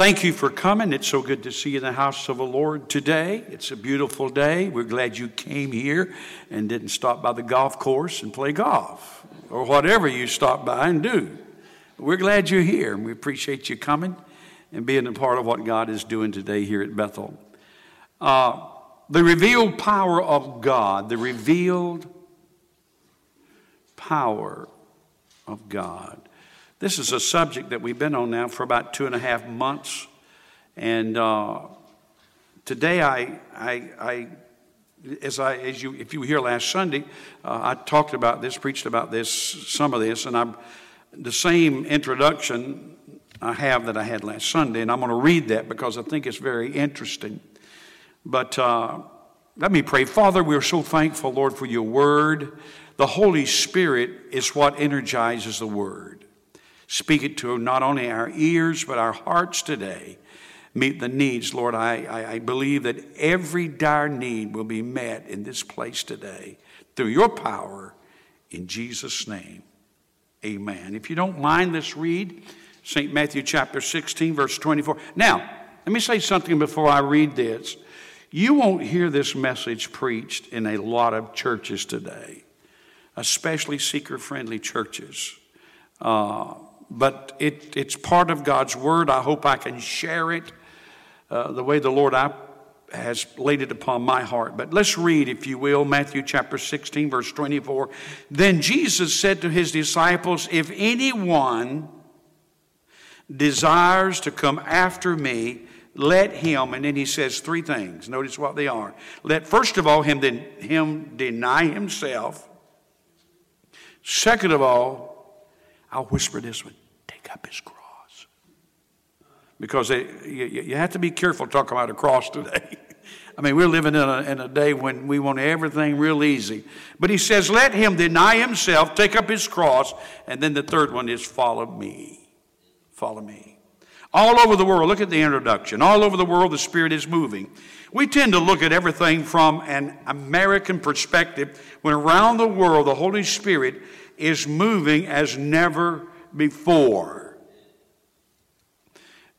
Thank you for coming. It's so good to see you in the house of the Lord today. It's a beautiful day. We're glad you came here and didn't stop by the golf course and play golf or whatever you stop by and do. We're glad you're here and we appreciate you coming and being a part of what God is doing today here at Bethel. Uh, the revealed power of God, the revealed power of God. This is a subject that we've been on now for about two and a half months. And uh, today, I, I, I, as, I, as you, if you were here last Sunday, uh, I talked about this, preached about this, some of this, and I'm the same introduction I have that I had last Sunday, and I'm going to read that because I think it's very interesting. But uh, let me pray. Father, we're so thankful, Lord, for your word. The Holy Spirit is what energizes the word. Speak it to not only our ears, but our hearts today. Meet the needs, Lord. I, I, I believe that every dire need will be met in this place today through your power in Jesus' name. Amen. If you don't mind, let's read St. Matthew chapter 16, verse 24. Now, let me say something before I read this. You won't hear this message preached in a lot of churches today, especially seeker friendly churches. Uh, but it, it's part of God's Word. I hope I can share it uh, the way the Lord I, has laid it upon my heart. But let's read, if you will, Matthew chapter 16, verse 24. Then Jesus said to his disciples, If anyone desires to come after me, let him, and then he says three things. Notice what they are. Let first of all him, then, him deny himself. Second of all, I'll whisper this one take up his cross. Because they, you, you, have to be careful talking about a cross today. I mean, we're living in a, in a day when we want everything real easy. But he says, let him deny himself, take up his cross, and then the third one is follow me. Follow me. All over the world, look at the introduction. All over the world, the Spirit is moving. We tend to look at everything from an American perspective when around the world, the Holy Spirit is moving as never before.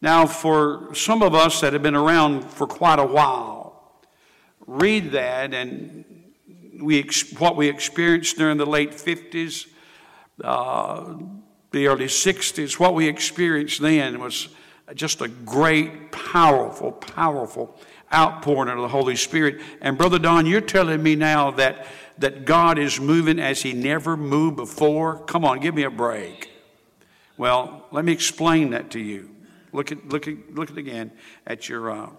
Now, for some of us that have been around for quite a while, read that and we, what we experienced during the late 50s, uh, the early 60s, what we experienced then was just a great, powerful, powerful outpouring of the Holy Spirit. And Brother Don, you're telling me now that, that God is moving as He never moved before? Come on, give me a break. Well, let me explain that to you. Look at, look at, look at again at your, uh,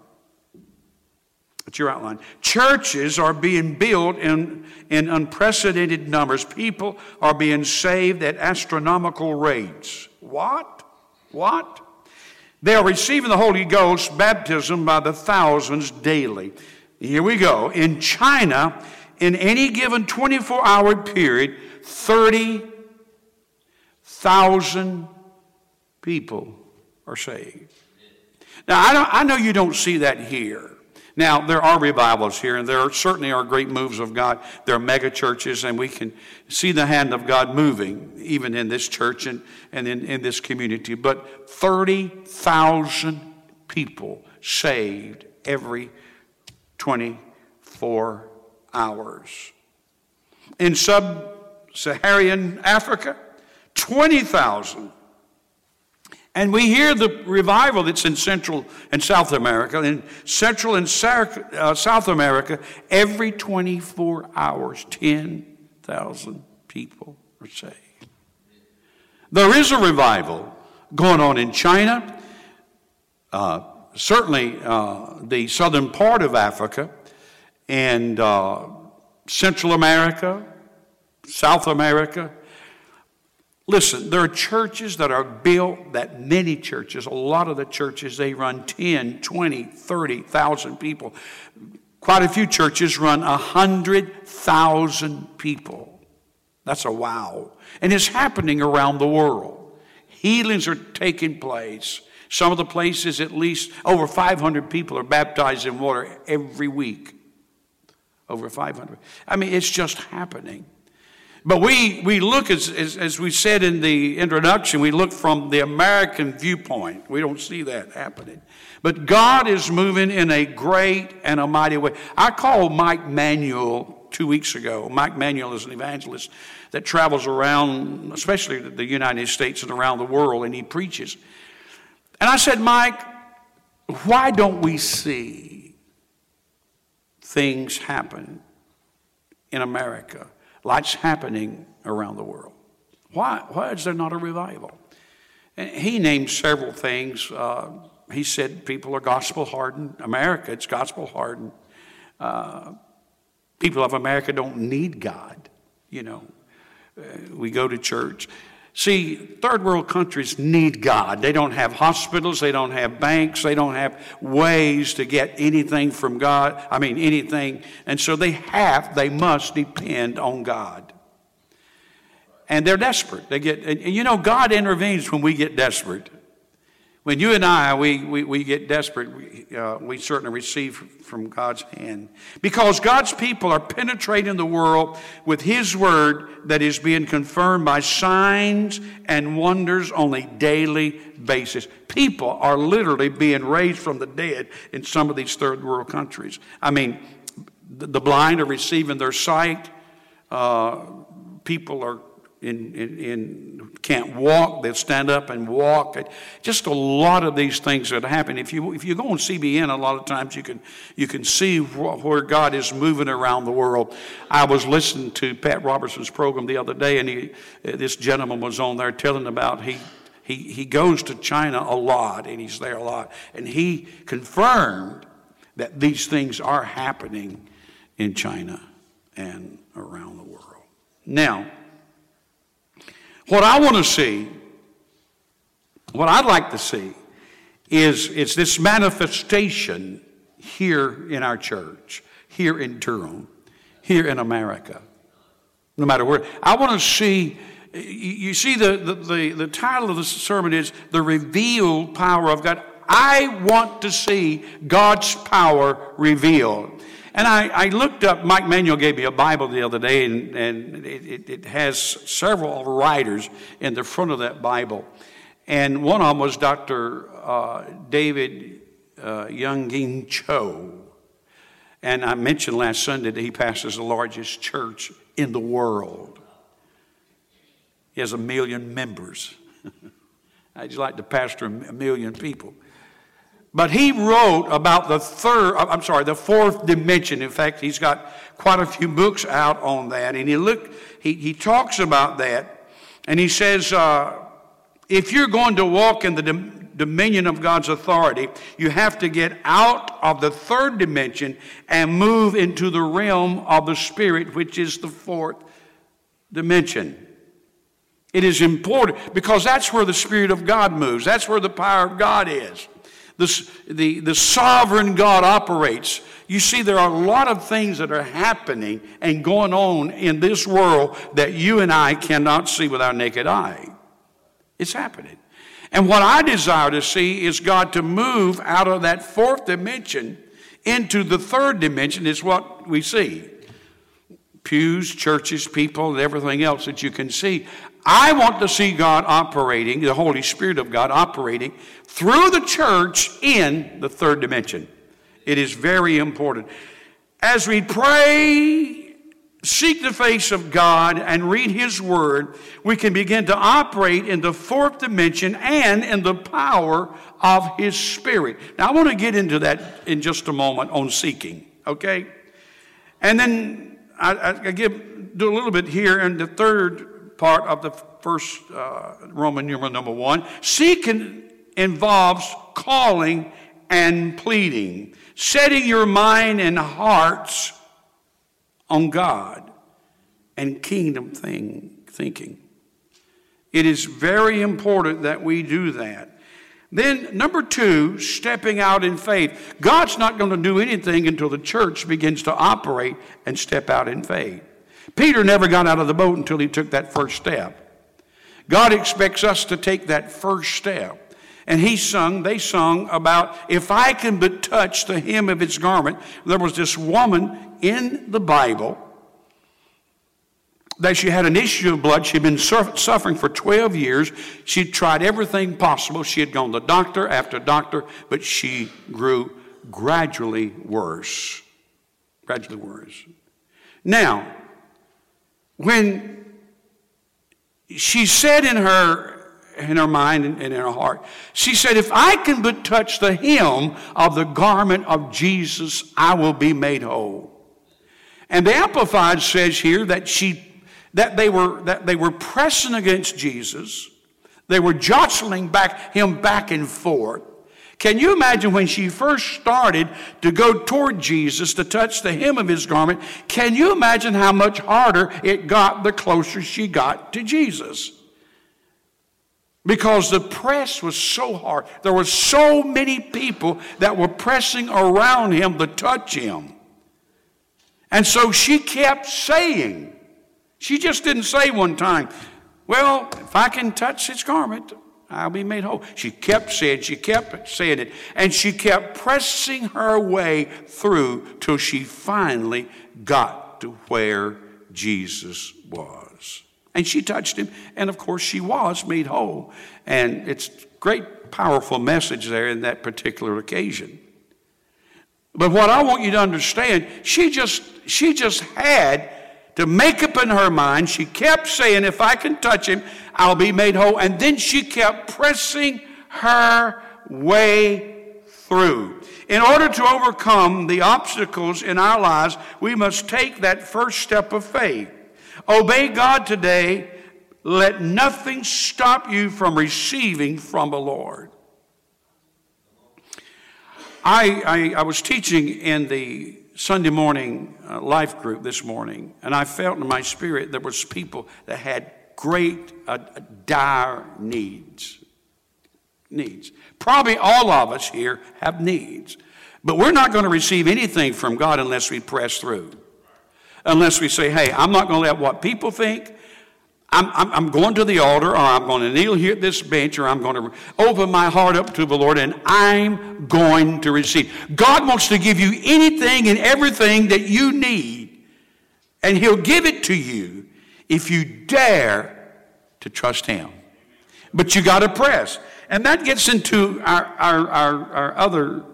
at your outline. Churches are being built in, in unprecedented numbers. People are being saved at astronomical rates. What? What? They are receiving the Holy Ghost baptism by the thousands daily. Here we go. In China, in any given 24 hour period, 30,000 people are saved. Now, I, I, know you don't see that here. Now, there are revivals here, and there are, certainly are great moves of God. There are mega churches, and we can see the hand of God moving, even in this church and, and in, in this community. But 30,000 people saved every 24 hours. In sub Saharan Africa, 20,000 and we hear the revival that's in Central and South America. In Central and uh, South America, every 24 hours, 10,000 people are saved. There is a revival going on in China, uh, certainly uh, the southern part of Africa, and uh, Central America, South America, Listen, there are churches that are built, that many churches, a lot of the churches, they run 10, 20, 30,000 people. Quite a few churches run 100,000 people. That's a wow. And it's happening around the world. Healings are taking place. Some of the places, at least over 500 people are baptized in water every week. Over 500. I mean, it's just happening. But we, we look, as, as, as, we said in the introduction, we look from the American viewpoint. We don't see that happening. But God is moving in a great and a mighty way. I called Mike Manuel two weeks ago. Mike Manuel is an evangelist that travels around, especially the United States and around the world, and he preaches. And I said, Mike, why don't we see things happen in America? Like's happening around the world. Why, why is there not a revival? And he named several things. Uh, he said people are gospel hardened. America, it's gospel hardened. Uh, people of America don't need God. You know, uh, we go to church. See, third world countries need God. They don't have hospitals, they don't have banks, they don't have ways to get anything from God. I mean, anything. And so they have, they must depend on God. And they're desperate. They get, and you know, God intervenes when we get desperate. When you and I, we, we, we get desperate, we, uh, we certainly receive from God's hand. Because God's people are penetrating the world with His word that is being confirmed by signs and wonders on a daily basis. People are literally being raised from the dead in some of these third world countries. I mean, the blind are receiving their sight. Uh, people are can't walk, they'll stand up and walk. Just a lot of these things that happen. If you, if you go on CBN, a lot of times you can, you can see where God is moving around the world. I was listening to Pat Robertson's program the other day, and he, uh, this gentleman was on there telling about he, he, he goes to China a lot, and he's there a lot. And he confirmed that these things are happening in China and around the world. Now, what I want to see, what I'd like to see, is it's this manifestation here in our church, here in Durham, here in America, no matter where. I want to see. You see, the, the, the, the title of the sermon is The Revealed Power of God. I want to see God's power revealed. And I, I, looked up, Mike Manuel gave me a Bible the other day, and, and it, it, has several writers in the front of that Bible. And one of them was Dr. Uh, David uh, Yonggi Cho. And I mentioned last Sunday that he pastors the largest church in the world. He has a million members. I'd just like to pastor a million people. But he wrote about the third, uh, I'm sorry, the fourth dimension. In fact, he's got quite a few books out on that. And he look, he, he talks about that. And he says, uh, if you're going to walk in the dominion of God's authority, you have to get out of the third dimension and move into the realm of the spirit, which is the fourth dimension. It is important because that's where the Spirit of God moves. That's where the power of God is the, the, the sovereign God operates. You see, there are a lot of things that are happening and going on in this world that you and I cannot see with our naked eye. It's happening. And what I desire to see is God to move out of that fourth dimension into the third dimension, is what we see pews, churches, people, and everything else that you can see. I want to see God operating, the Holy Spirit of God operating through the church in the third dimension. It is very important. As we pray, seek the face of God, and read His Word, we can begin to operate in the fourth dimension and in the power of His Spirit. Now, I want to get into that in just a moment on seeking, okay? And then I, I give do a little bit here in the third part of the first uh, Roman numeral number one. Seeking involves calling and pleading, setting your mind and hearts on God and kingdom thing, thinking. It is very important that we do that. Then, number two, stepping out in faith. God's not going to do anything until the church begins to operate and step out in faith. Peter never got out of the boat until he took that first step. God expects us to take that first step. And he sung, they sung about, if I can but touch the hem of his garment. There was this woman in the Bible that she had an issue of blood. She'd been suffering for 12 years. She'd tried everything possible. She had gone to doctor after doctor, but she grew gradually worse. Gradually worse. Now, when she said in her in her mind and in her heart, she said, If I can but touch the hem of the garment of Jesus, I will be made whole. And the Amplified says here that she that they were that they were pressing against Jesus. They were jostling back him back and forth. Can you imagine when she first started to go toward Jesus to touch the hem of his garment? Can you imagine how much harder it got the closer she got to Jesus? Because the press was so hard. There were so many people that were pressing around him to touch him. And so she kept saying, she just didn't say one time, Well, if I can touch his garment, I'll be made whole. She kept saying, she kept saying it, and she kept pressing her way through till she finally got to where Jesus was. And she touched him, and of course she was made whole. And it's great, powerful message there in that particular occasion. But what I want you to understand, she just she just had to make up in her mind. She kept saying, If I can touch him, I'll be made whole. And then she kept pressing her way through. In order to overcome the obstacles in our lives, we must take that first step of faith. Obey God today. Let nothing stop you from receiving from the Lord. I, I, I was teaching in the Sunday morning uh, life group this morning, and I felt in my spirit there was people that had great, uh, dire needs. Needs. Probably all of us here have needs, but we're not going to receive anything from God unless we press through. Unless we say, "Hey, I'm not going to let what people think. I'm, I'm, I'm, going to the altar, or I'm going to kneel here at this bench, or I'm going to open my heart up to the Lord, and I'm going to receive. God wants to give you anything and everything that you need, and He'll give it to you if you dare to trust Him. But you got to press. And that gets into our, our, our, our other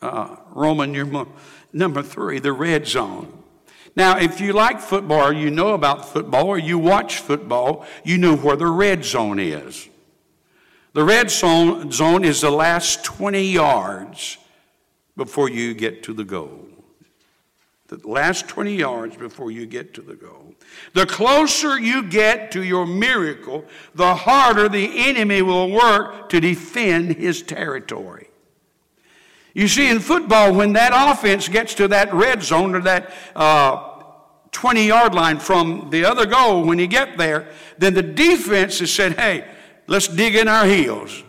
uh, Roman number three, the red zone. Now, if you like football, or you know about football, or you watch football, you know where the red zone is. The red zone, zone is the last 20 yards before you get to the goal. The last 20 yards before you get to the goal. The closer you get to your miracle, the harder the enemy will work to defend his territory. You see, in football, when that offense gets to that red zone or that uh, 20 yard line from the other goal, when you get there, then the defense has said, hey, let's dig in our heels.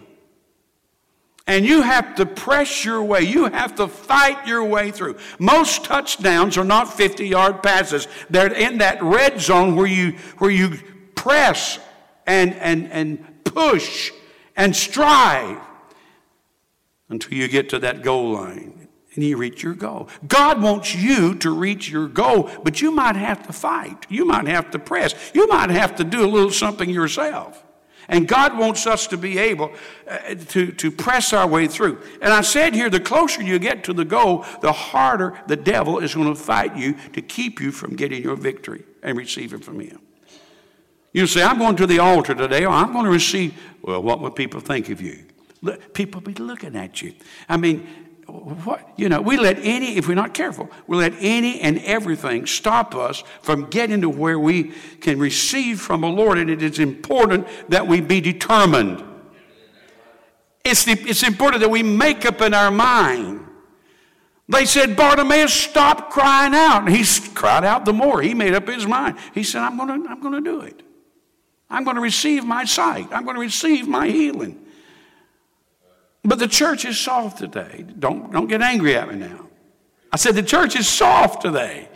And you have to press your way. You have to fight your way through. Most touchdowns are not 50 yard passes. They're in that red zone where you, where you press and, and, and push and strive until you get to that goal line and you reach your goal. God wants you to reach your goal, but you might have to fight. You might have to press. You might have to do a little something yourself. And God wants us to be able uh, to, to press our way through. And I said here, the closer you get to the goal, the harder the devil is going to fight you to keep you from getting your victory and receiving from him. You say, I'm going to the altar today, or I'm going to receive, well, what would people think of you? People be looking at you. I mean, what, you know, we let any, if we're not careful, we let any and everything stop us from getting to where we can receive from the Lord. And it is important that we be determined. It's, the, it's important that we make up in our mind. They said, Bartimaeus, stop crying out. And he cried out the more. He made up his mind. He said, I'm going to I'm going to do it. I'm going to receive my sight. I'm going to receive my healing. But the church is soft today. Don't, don't get angry at me now. I said the church is soft today.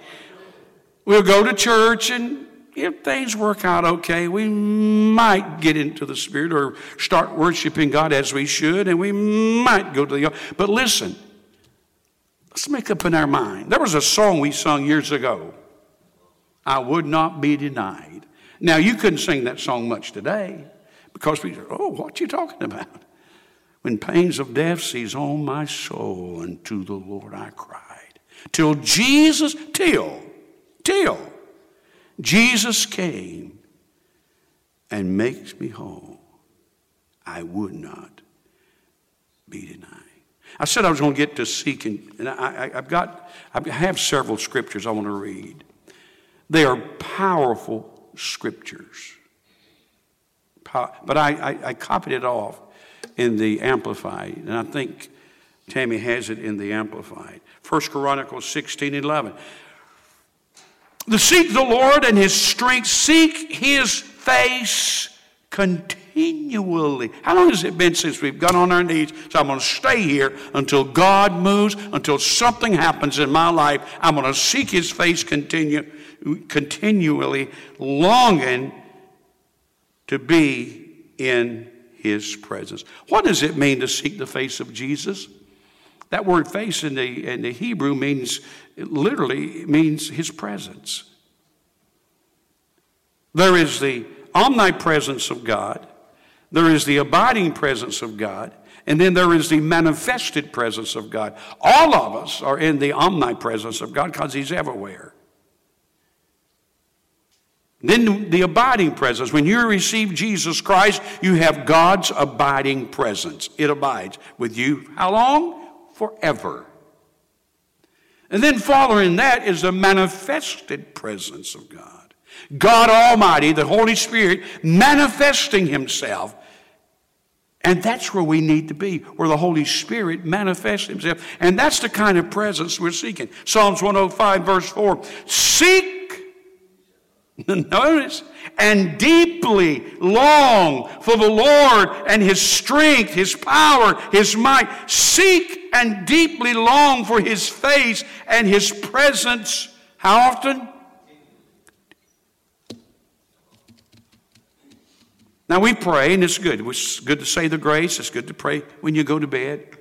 We'll go to church and if things work out okay, we might get into the Spirit or start worshiping God as we should, and we might go to the. But listen, let's make up in our mind. There was a song we sung years ago. I would not be denied. Now, you couldn't sing that song much today because we, said, oh, what you talking about? When pains of death seize on my soul, unto the Lord I cried. Till Jesus, till, till Jesus came and makes me whole, I would not be denied. I said I was going to get to seeking, and I, have got, I have several scriptures I want to read. They are powerful scriptures. But I, I, I copied it off in the Amplified, and I think Tammy has it in the Amplified. First Chronicles 16 11. The seek the Lord and his strength, seek his face continually. How long has it been since we've got on our knees? So I'm going to stay here until God moves, until something happens in my life. I'm going to seek his face continue, continually, longing to be in his presence. What does it mean to seek the face of Jesus? That word face in the, in the Hebrew means, literally means his presence. There is the omnipresence of God, there is the abiding presence of God, and then there is the manifested presence of God. All of us are in the omnipresence of God because he's everywhere. Then the abiding presence. When you receive Jesus Christ, you have God's abiding presence. It abides with you. How long? Forever. And then following that is the manifested presence of God. God Almighty, the Holy Spirit, manifesting Himself. And that's where we need to be, where the Holy Spirit manifests Himself. And that's the kind of presence we're seeking. Psalms 105, verse 4 Seek Notice, and deeply long for the Lord and His strength, His power, His might. Seek and deeply long for His face and His presence. How often? Now we pray, and it's good. It's good to say the grace. It's good to pray when you go to bed.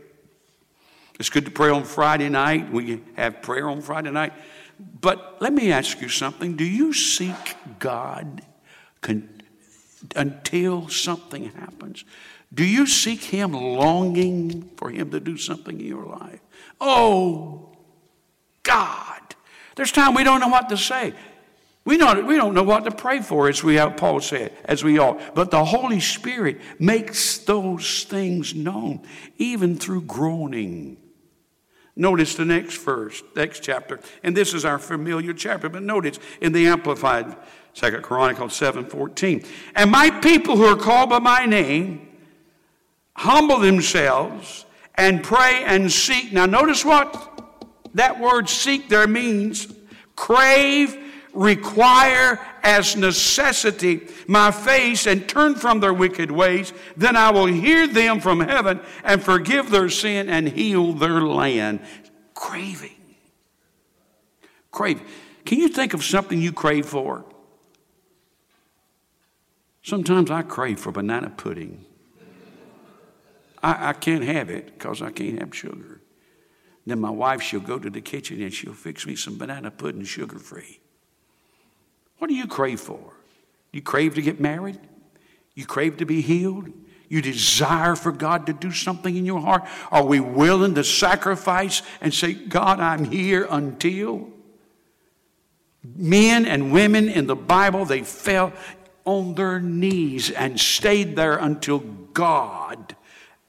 It's good to pray on Friday night. We have prayer on Friday night. But let me ask you something. Do you seek God con- until something happens? Do you seek Him longing for Him to do something in your life? Oh, God. There's time we don't know what to say. We don't, we don't know what to pray for, as we have Paul said, as we ought. But the Holy Spirit makes those things known, even through groaning. Notice the next verse, next chapter. And this is our familiar chapter, but notice in the Amplified, Second Chronicles 7 14. And my people who are called by my name humble themselves and pray and seek. Now, notice what that word seek there means crave, require as necessity my face and turn from their wicked ways, then I will hear them from heaven and forgive their sin and heal their land. Craving. Crave. Can you think of something you crave for? Sometimes I crave for banana pudding. I, I can't have it because I can't have sugar. Then my wife, she'll go to the kitchen and she'll fix me some banana pudding sugar free. What do you crave for? You crave to get married? You crave to be healed? You desire for God to do something in your heart? Are we willing to sacrifice and say, God, I'm here until? Men and women in the Bible, they fell on their knees and stayed there until God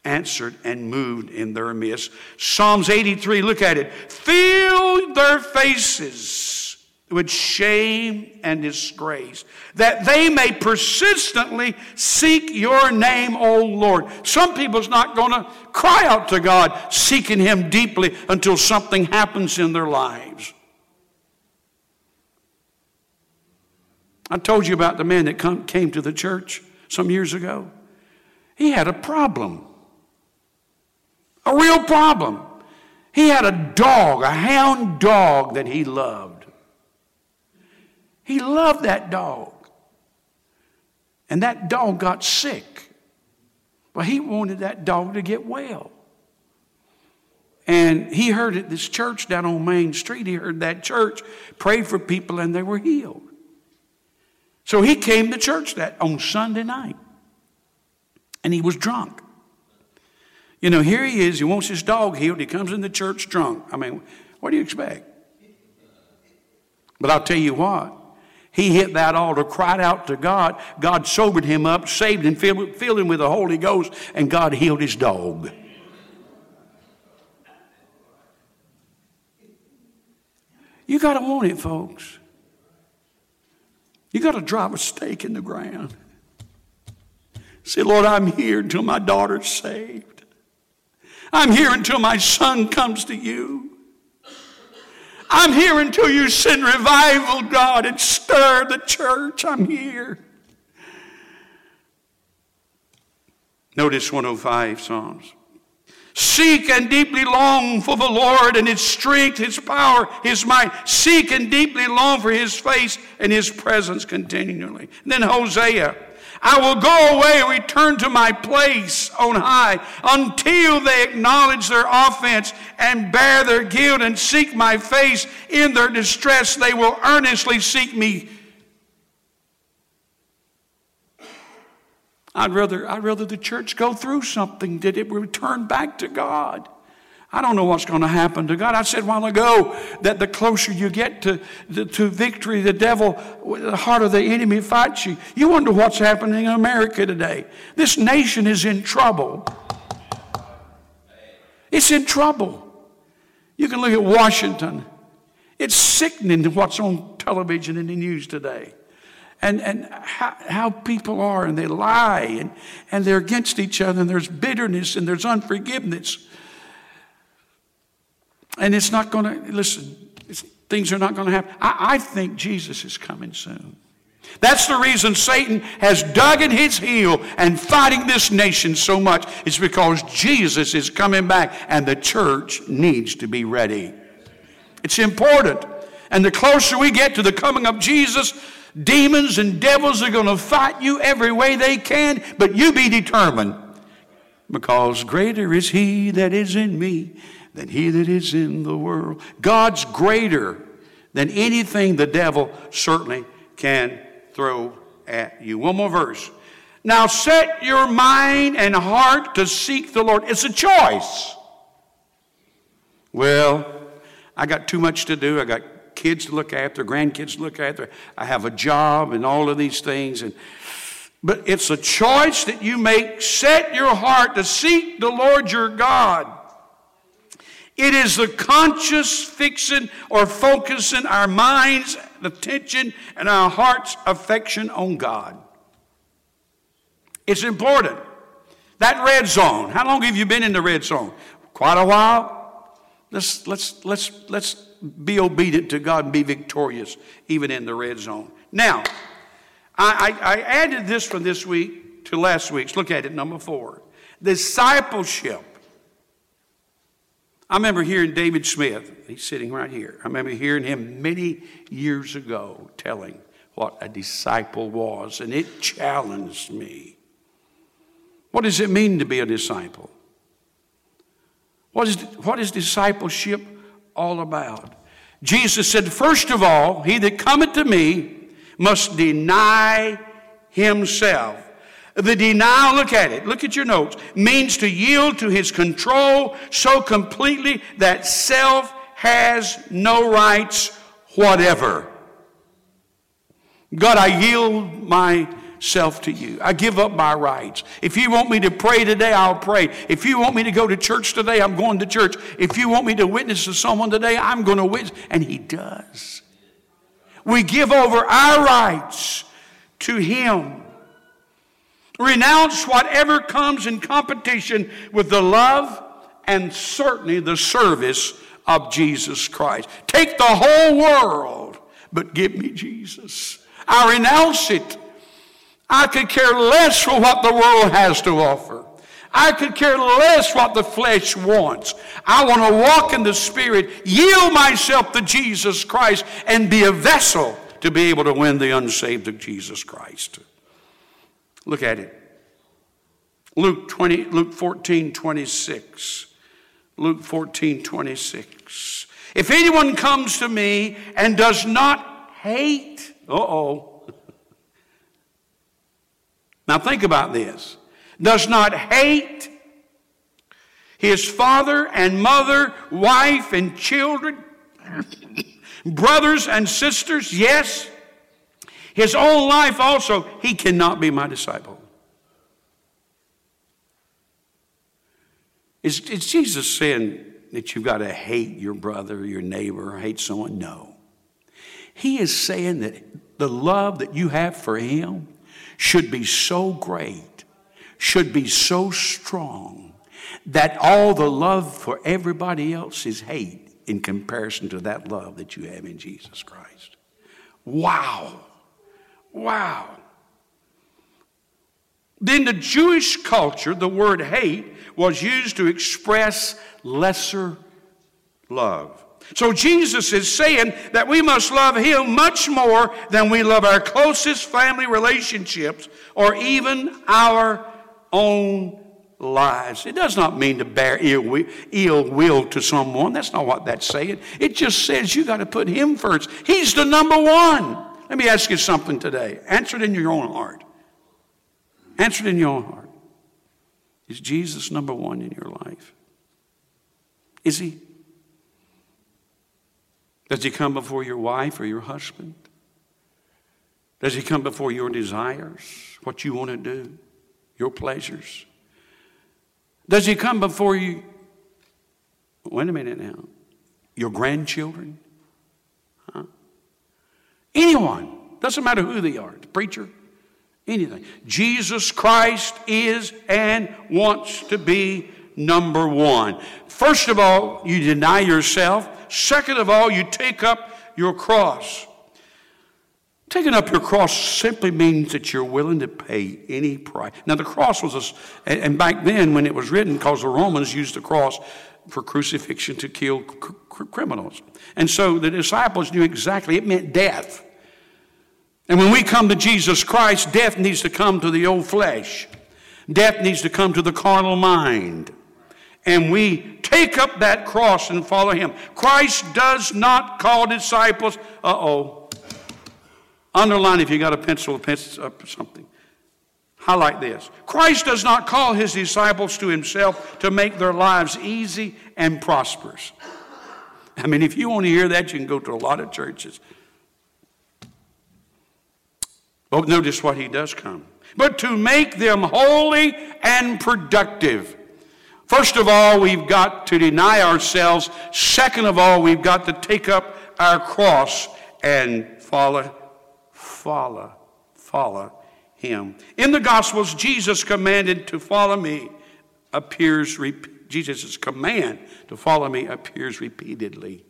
answered and moved in their midst. Psalms 83, look at it. Fill their faces with shame and disgrace, that they may persistently seek your name, O Lord. Some people's not going to cry out to God, seeking Him deeply until something happens in their lives. I told you about the man that come, came to the church some years ago. He had a problem, a real problem. He had a dog, a hound dog that he loved. He loved that dog. And that dog got sick. Well, he wanted that dog to get well. And he heard at this church down on Main Street, he heard that church pray for people and they were healed. So he came to church that on Sunday night. And he was drunk. You know, here he is, he wants his dog healed, he comes in the church drunk. I mean, what do you expect? But I'll tell you what, he hit that altar, cried out to God. God sobered him up, saved him, filled, filled him with the Holy Ghost, and God healed his dog. You got to want it, folks. You got to drive a stake in the ground. Say, Lord, I'm here until my daughter's saved. I'm here until my son comes to you. I'm here until you send revival, God, and stir the church. I'm here. Notice 105 Psalms. Seek and deeply long for the Lord and His strength, His power, His might. Seek and deeply long for His face and His presence continually. And then Hosea. I will go away and return to my place on high until they acknowledge their offense and bear their guilt and seek my face in their distress. They will earnestly seek me I'd rather, I'd rather the church go through something that it return back to God. I don't know what's going to happen to God. I said a while ago that the closer you get to, to, to, victory, the devil, the harder the enemy fights you. You wonder what's happening in America today. This nation is in trouble. It's in trouble. You can look at Washington. It's sickening what's on television and the news today and, and how, how, people are, and they lie, and, and they're against each other, and there's bitterness, and there's unforgiveness. And it's not going to, listen, things are not going to happen. I, I think Jesus is coming soon. That's the reason Satan has dug in his heel and fighting this nation so much. It's because Jesus is coming back and the church needs to be ready. It's important. And the closer we get to the coming of Jesus, Demons and devils are going to fight you every way they can, but you be determined. Because greater is He that is in me than He that is in the world. God's greater than anything the devil certainly can throw at you. One more verse. Now set your mind and heart to seek the Lord. It's a choice. Well, I got too much to do. I got kids to look after, grandkids to look after. I have a job and all of these things. And, but it's a choice that you make. Set your heart to seek the Lord your God. It is the conscious fixing or focusing our minds, attention, and our heart's affection on God. It's important. That red zone. How long have you been in the red zone? Quite a while. Let's let's let's let's be obedient to God and be victorious, even in the red zone. Now, I, I, I added this from this week to last week's. Look at it, number four. Discipleship. I remember hearing David Smith, he's sitting right here. I remember hearing him many years ago telling what a disciple was, and it challenged me. What does it mean to be a disciple? What is, what is discipleship all about. Jesus said, First of all, he that cometh to me must deny himself. The denial, look at it, look at your notes, means to yield to his control so completely that self has no rights whatever. God, I yield myself to you. I give up my rights. If you want me to pray today, I'll pray. If you want me to go to church today, I'm going to church. If you want me to witness to someone today, I'm going to witness. And He does. We give over our rights to Him. Renounce whatever comes in competition with the love and certainly the service of Jesus Christ. Take the whole world, but give me Jesus. I renounce it. I could care less for what the world has to offer. I could care less what the flesh wants. I want to walk in the Spirit, yield myself to Jesus Christ, and be a vessel to be able to win the unsaved to Jesus Christ. Look at it. Luke 20, Luke 14, 26. Luke 14, 26. If anyone comes to me and does not hate, uh oh, Now think about this. Does not hate his father and mother, wife and children, brothers and sisters, yes. His own life also, he cannot be my disciple. Is, is Jesus saying that you've got to hate your brother, your neighbor, or hate someone? No. He is saying that the love that you have for him should be so great, should be so strong, that all the love for everybody else is hate in comparison to that love that you have in Jesus Christ. Wow. Wow. Then the Jewish culture, the word hate was used to express lesser love. So Jesus is saying that we must love Him much more than we love our closest family relationships or even our own lives. It does not mean to bear ill will, Ill will to someone. That's not what that's saying. It just says you got to put Him first. He's the number one. Let me ask you something today. Answer it in your own heart. Answer it in your own heart. Is Jesus number one in your life? Is He? Does He come before your wife or your husband? Does He come before your desires, what you want to do, your pleasures? Does He come before you? Wait a minute now. Your grandchildren? Anyone. Doesn't matter who they are. The preacher, anything. Jesus Christ is and wants to be number one. First of all, you deny yourself. Second of all, you take up your cross. Taking up your cross simply means that you're willing to pay any price. Now, the cross was a, and back then when it was written, because the Romans used the cross for crucifixion to kill criminals. And so the disciples knew exactly, it meant death. And when we come to Jesus Christ, death needs to come to the old flesh. Death needs to come to the carnal mind. And we take up that cross and follow him. Christ does not call disciples, uh oh. Underline if you got a pencil, a pencil, uh, something. Highlight this. Christ does not call his disciples to himself to make their lives easy and prosperous. I mean, if you want to hear that, you can go to a lot of churches. But notice what he does come. But to make them holy and productive. First of all, we've got to deny ourselves. Second of all, we've got to take up our cross and follow, follow, follow him. In the Gospels, Jesus commanded to follow me appears, Jesus' command to follow me appears repeatedly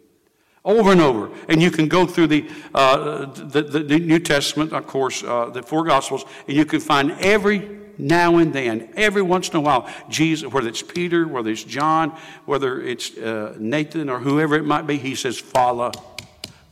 over and over. And you can go through the, uh, the, the, New Testament, of course, uh, the four Gospels, and you can find every now and then, every once in a while, Jesus, whether it's Peter, whether it's John, whether it's uh, Nathan or whoever it might be, he says, Follow,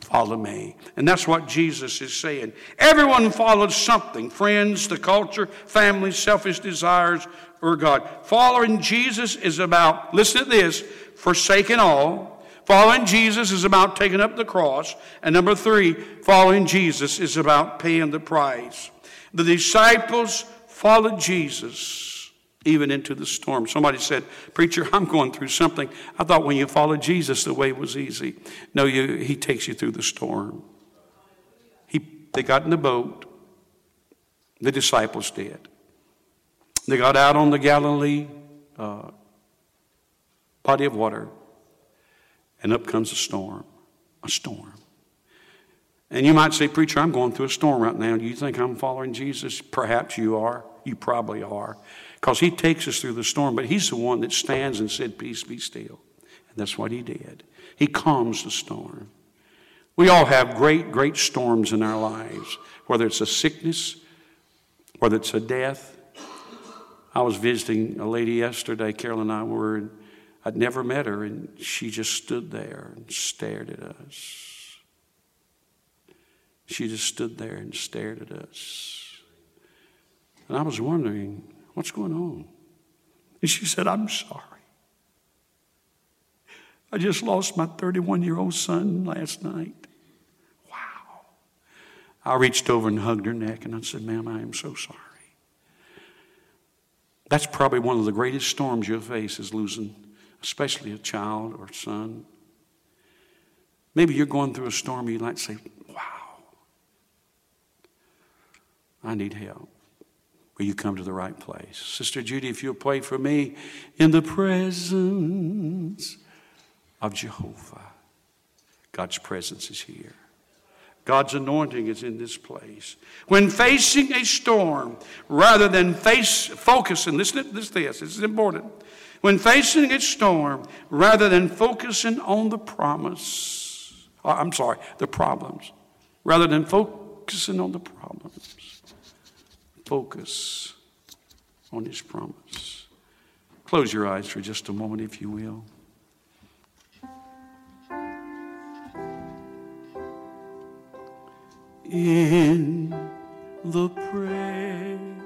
follow me. And that's what Jesus is saying. Everyone follows something friends, the culture, family, selfish desires, or God. Following Jesus is about, listen to this, forsaking all Following Jesus is about taking up the cross. And number three, following Jesus is about paying the price. The disciples followed Jesus even into the storm. Somebody said, Preacher, I'm going through something. I thought when you followed Jesus, the way was easy. No, you, he takes you through the storm. He, they got in the boat. The disciples did. They got out on the Galilee uh, body of water and up comes a storm. A storm. And you might say, Preacher, I'm going through a storm right now. Do you think I'm following Jesus? Perhaps you are. You probably are. Because he takes us through the storm, but he's the one that stands and said, Peace be still. And that's what he did. He calms the storm. We all have great, great storms in our lives, whether it's a sickness, whether it's a death. I was visiting a lady yesterday, Carol and I were, I'd never met her, and she just stood there and stared at us. She just stood there and stared at us. And I was wondering, what's going on? And she said, I'm sorry. I just lost my 31 year old son last night. Wow. I reached over and hugged her neck and I said, Ma'am, I am so sorry. That's probably one of the greatest storms you'll face is losing, especially a child or son. Maybe you're going through a storm, you might say, Wow, I need help. Will you come to the right place? Sister Judy, if you'll pray for me in the presence of Jehovah, God's presence is here. God's anointing is in this place. When facing a storm, rather than face focusing, listen to this, this is important. When facing a storm, rather than focusing on the promise, uh, I'm sorry, the problems, rather than focusing on the problems, focus on his promise. Close your eyes for just a moment, if you will. in the presence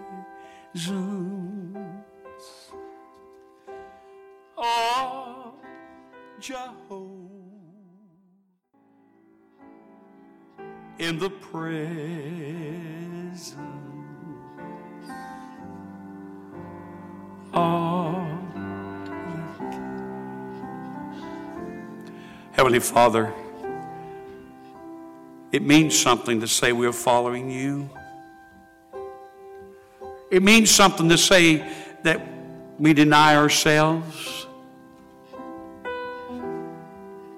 of Jehovah. In the presence of Heavenly Father. It means something to say we're following you. It means something to say that we deny ourselves.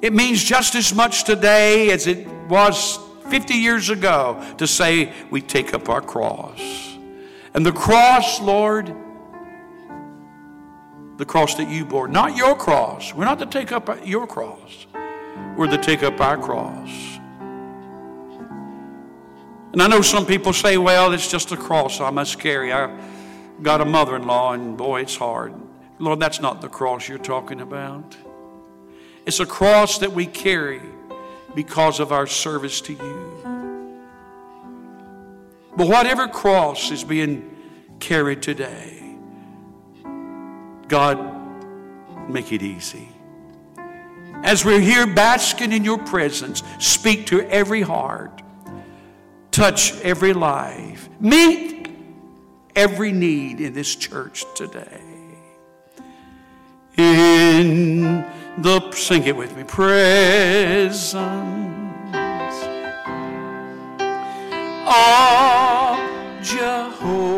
It means just as much today as it was 50 years ago to say we take up our cross. And the cross, Lord, the cross that you bore, not your cross. We're not to take up your cross, we're to take up our cross. And I know some people say, well, it's just a cross I must carry. I've got a mother in law, and boy, it's hard. Lord, that's not the cross you're talking about. It's a cross that we carry because of our service to you. But whatever cross is being carried today, God, make it easy. As we're here basking in your presence, speak to every heart touch every life, meet every need in this church today. In the, sing it with me, presence of Jehovah.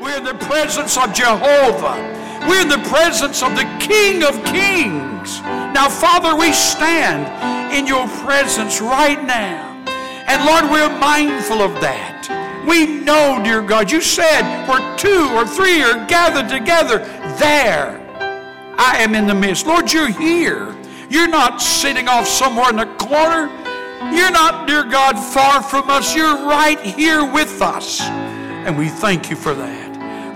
We're in the presence of Jehovah. We're in the presence of the King of Kings. Now, Father, we stand in your presence right now. And Lord, we're mindful of that. We know, dear God, you said where two or three are gathered together, there I am in the midst. Lord, you're here. You're not sitting off somewhere in the corner. You're not, dear God, far from us. You're right here with us. And we thank you for that.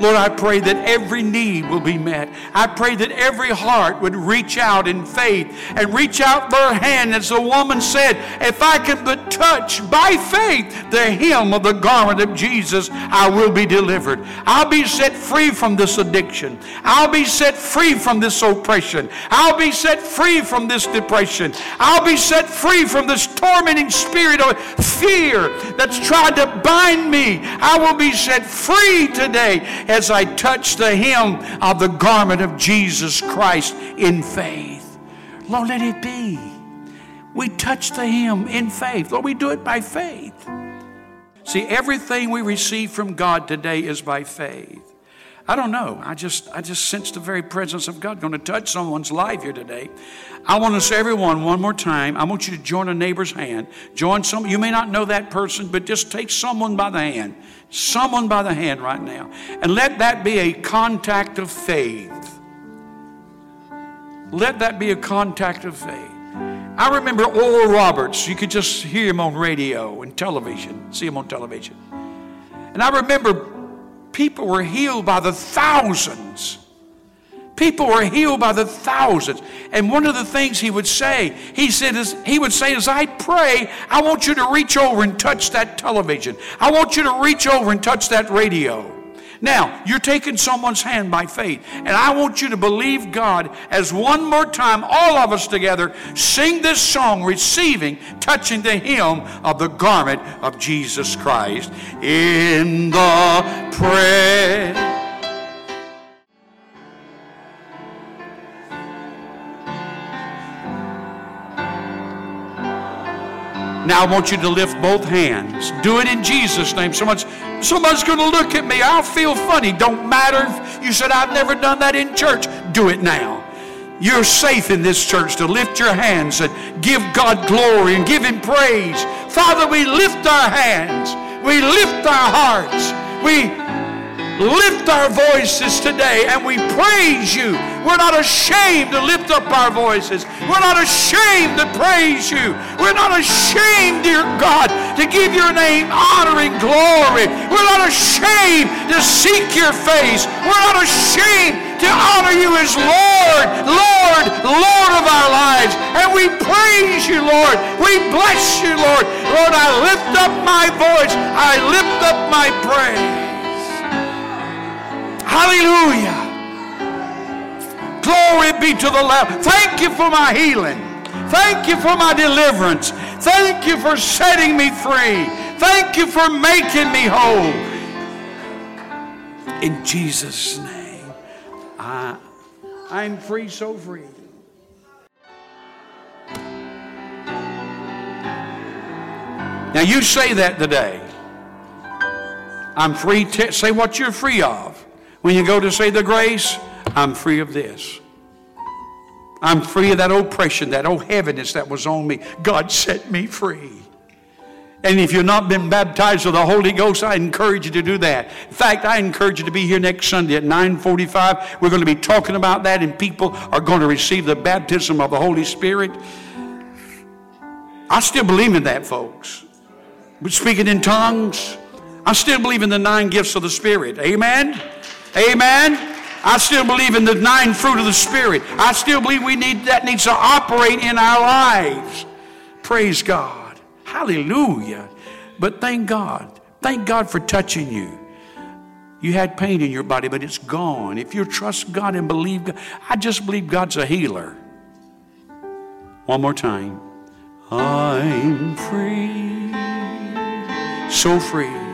Lord, I pray that every need will be met. I pray that every heart would reach out in faith and reach out their hand, as the woman said, if I can but touch by faith the hem of the garment of Jesus, I will be delivered. I'll be set free from this addiction. I'll be set free from this oppression. I'll be set free from this depression. I'll be set free from this tormenting spirit of fear that's tried to bind me. I will be set free today as I touch the hem of the garment of Jesus Christ in faith. Lord, let it be. We touch the hem in faith. Lord, we do it by faith. See, everything we receive from God today is by faith. I don't know. I just I just sense the very presence of God going to touch someone's life here today. I want to say everyone one more time. I want you to join a neighbor's hand. Join some you may not know that person, but just take someone by the hand. Someone by the hand right now. And let that be a contact of faith. Let that be a contact of faith. I remember Oral Roberts. You could just hear him on radio and television, see him on television. And I remember people were healed by the thousands. People were healed by the thousands. And one of the things he would say, he said, is, he would say, as I pray, I want you to reach over and touch that television. I want you to reach over and touch that radio. Now, you're taking someone's hand by faith, and I want you to believe God as one more time, all of us together, sing this song, receiving, touching the hem of the garment of Jesus Christ. In the prayer. Now I want you to lift both hands. Do it in Jesus' name. Someone's, someone's going to look at me. I'll feel funny. Don't matter if you said, I've never done that in church. Do it now. You're safe in this church to lift your hands and give God glory and give Him praise. Father, we lift our hands. We lift our hearts. We lift our voices today and we praise you. We're not ashamed to lift up our voices. We're not ashamed to praise you. We're not ashamed, dear God, to give your name honor and glory. We're not ashamed to seek your face. We're not ashamed to honor you as Lord, Lord, Lord of our lives. And we praise you, Lord. We bless you, Lord. Lord, I lift up my voice. I lift up my praise. Hallelujah. Glory be to the Lamb. Thank you for my healing. Thank you for my deliverance. Thank you for setting me free. Thank you for making me whole. In Jesus' name, I, I'm free, so free. Now you say that today. I'm free. T- say what you're free of. When you go to say the grace, I'm free of this. I'm free of that oppression, that old heaviness that was on me. God set me free. And if you've not been baptized with the Holy Ghost, I encourage you to do that. In fact, I encourage you to be here next Sunday at 9:45. We're going to be talking about that, and people are going to receive the baptism of the Holy Spirit. I still believe in that, folks. But speaking in tongues, I still believe in the nine gifts of the Spirit. Amen. Amen. I still believe in the nine fruit of the Spirit. I still believe we need that needs to operate in our lives. Praise God. Hallelujah. But thank God. Thank God for touching you. You had pain in your body, but it's gone. If you trust God and believe God, I just believe God's a healer. One more time. I'm free. So free.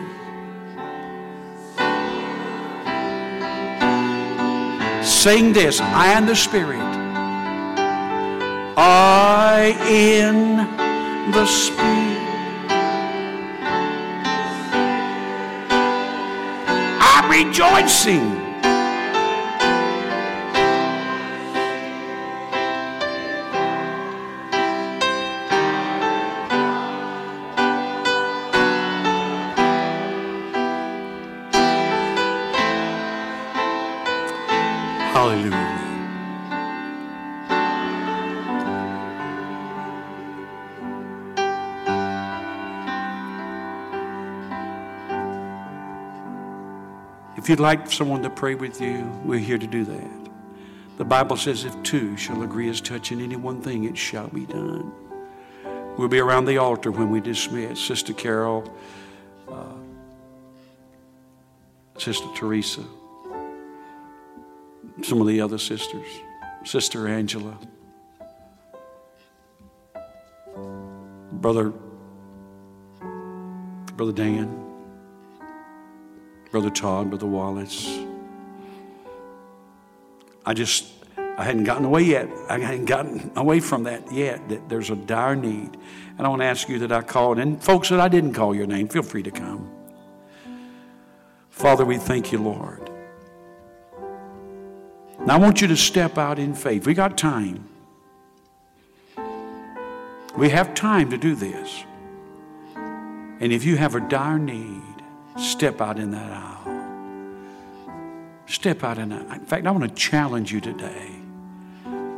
Sing this I am the Spirit. I in the Spirit. I'm rejoicing. If you'd like someone to pray with you, we're here to do that. The Bible says, if two shall agree as touching any one thing, it shall be done. We'll be around the altar when we dismiss. Sister Carol, uh, Sister Teresa, some of the other sisters, Sister Angela, Brother, Brother Dan. Brother Todd, Brother Wallace. I just, I hadn't gotten away yet. I hadn't gotten away from that yet, that there's a dire need. And I want to ask you that I called, and folks that I didn't call your name, feel free to come. Father, we thank you, Lord. Now I want you to step out in faith. We got time. We have time to do this. And if you have a dire need, Step out in that aisle. Step out in that. In fact, I want to challenge you today.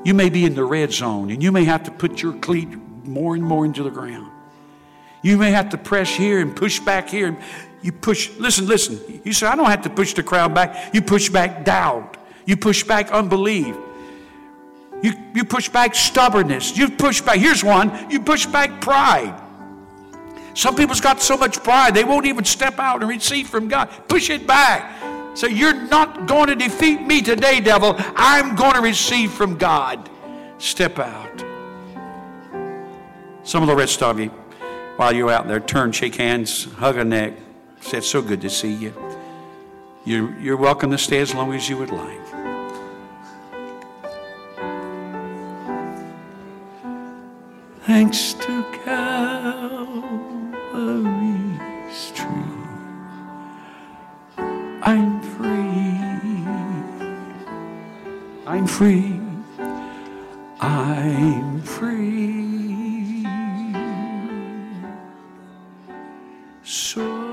You may be in the red zone and you may have to put your cleat more and more into the ground. You may have to press here and push back here. You push, listen, listen. You say, I don't have to push the crowd back. You push back doubt. You push back unbelief. You, you push back stubbornness. You push back, here's one, you push back pride. Some people's got so much pride, they won't even step out and receive from God. Push it back. So you're not going to defeat me today, devil. I'm going to receive from God. Step out. Some of the rest of you, while you're out there, turn, shake hands, hug a neck. Say, it's so good to see you. You're, you're welcome to stay as long as you would like. Thanks to Calvary's tree, I'm free. I'm free. I'm free. So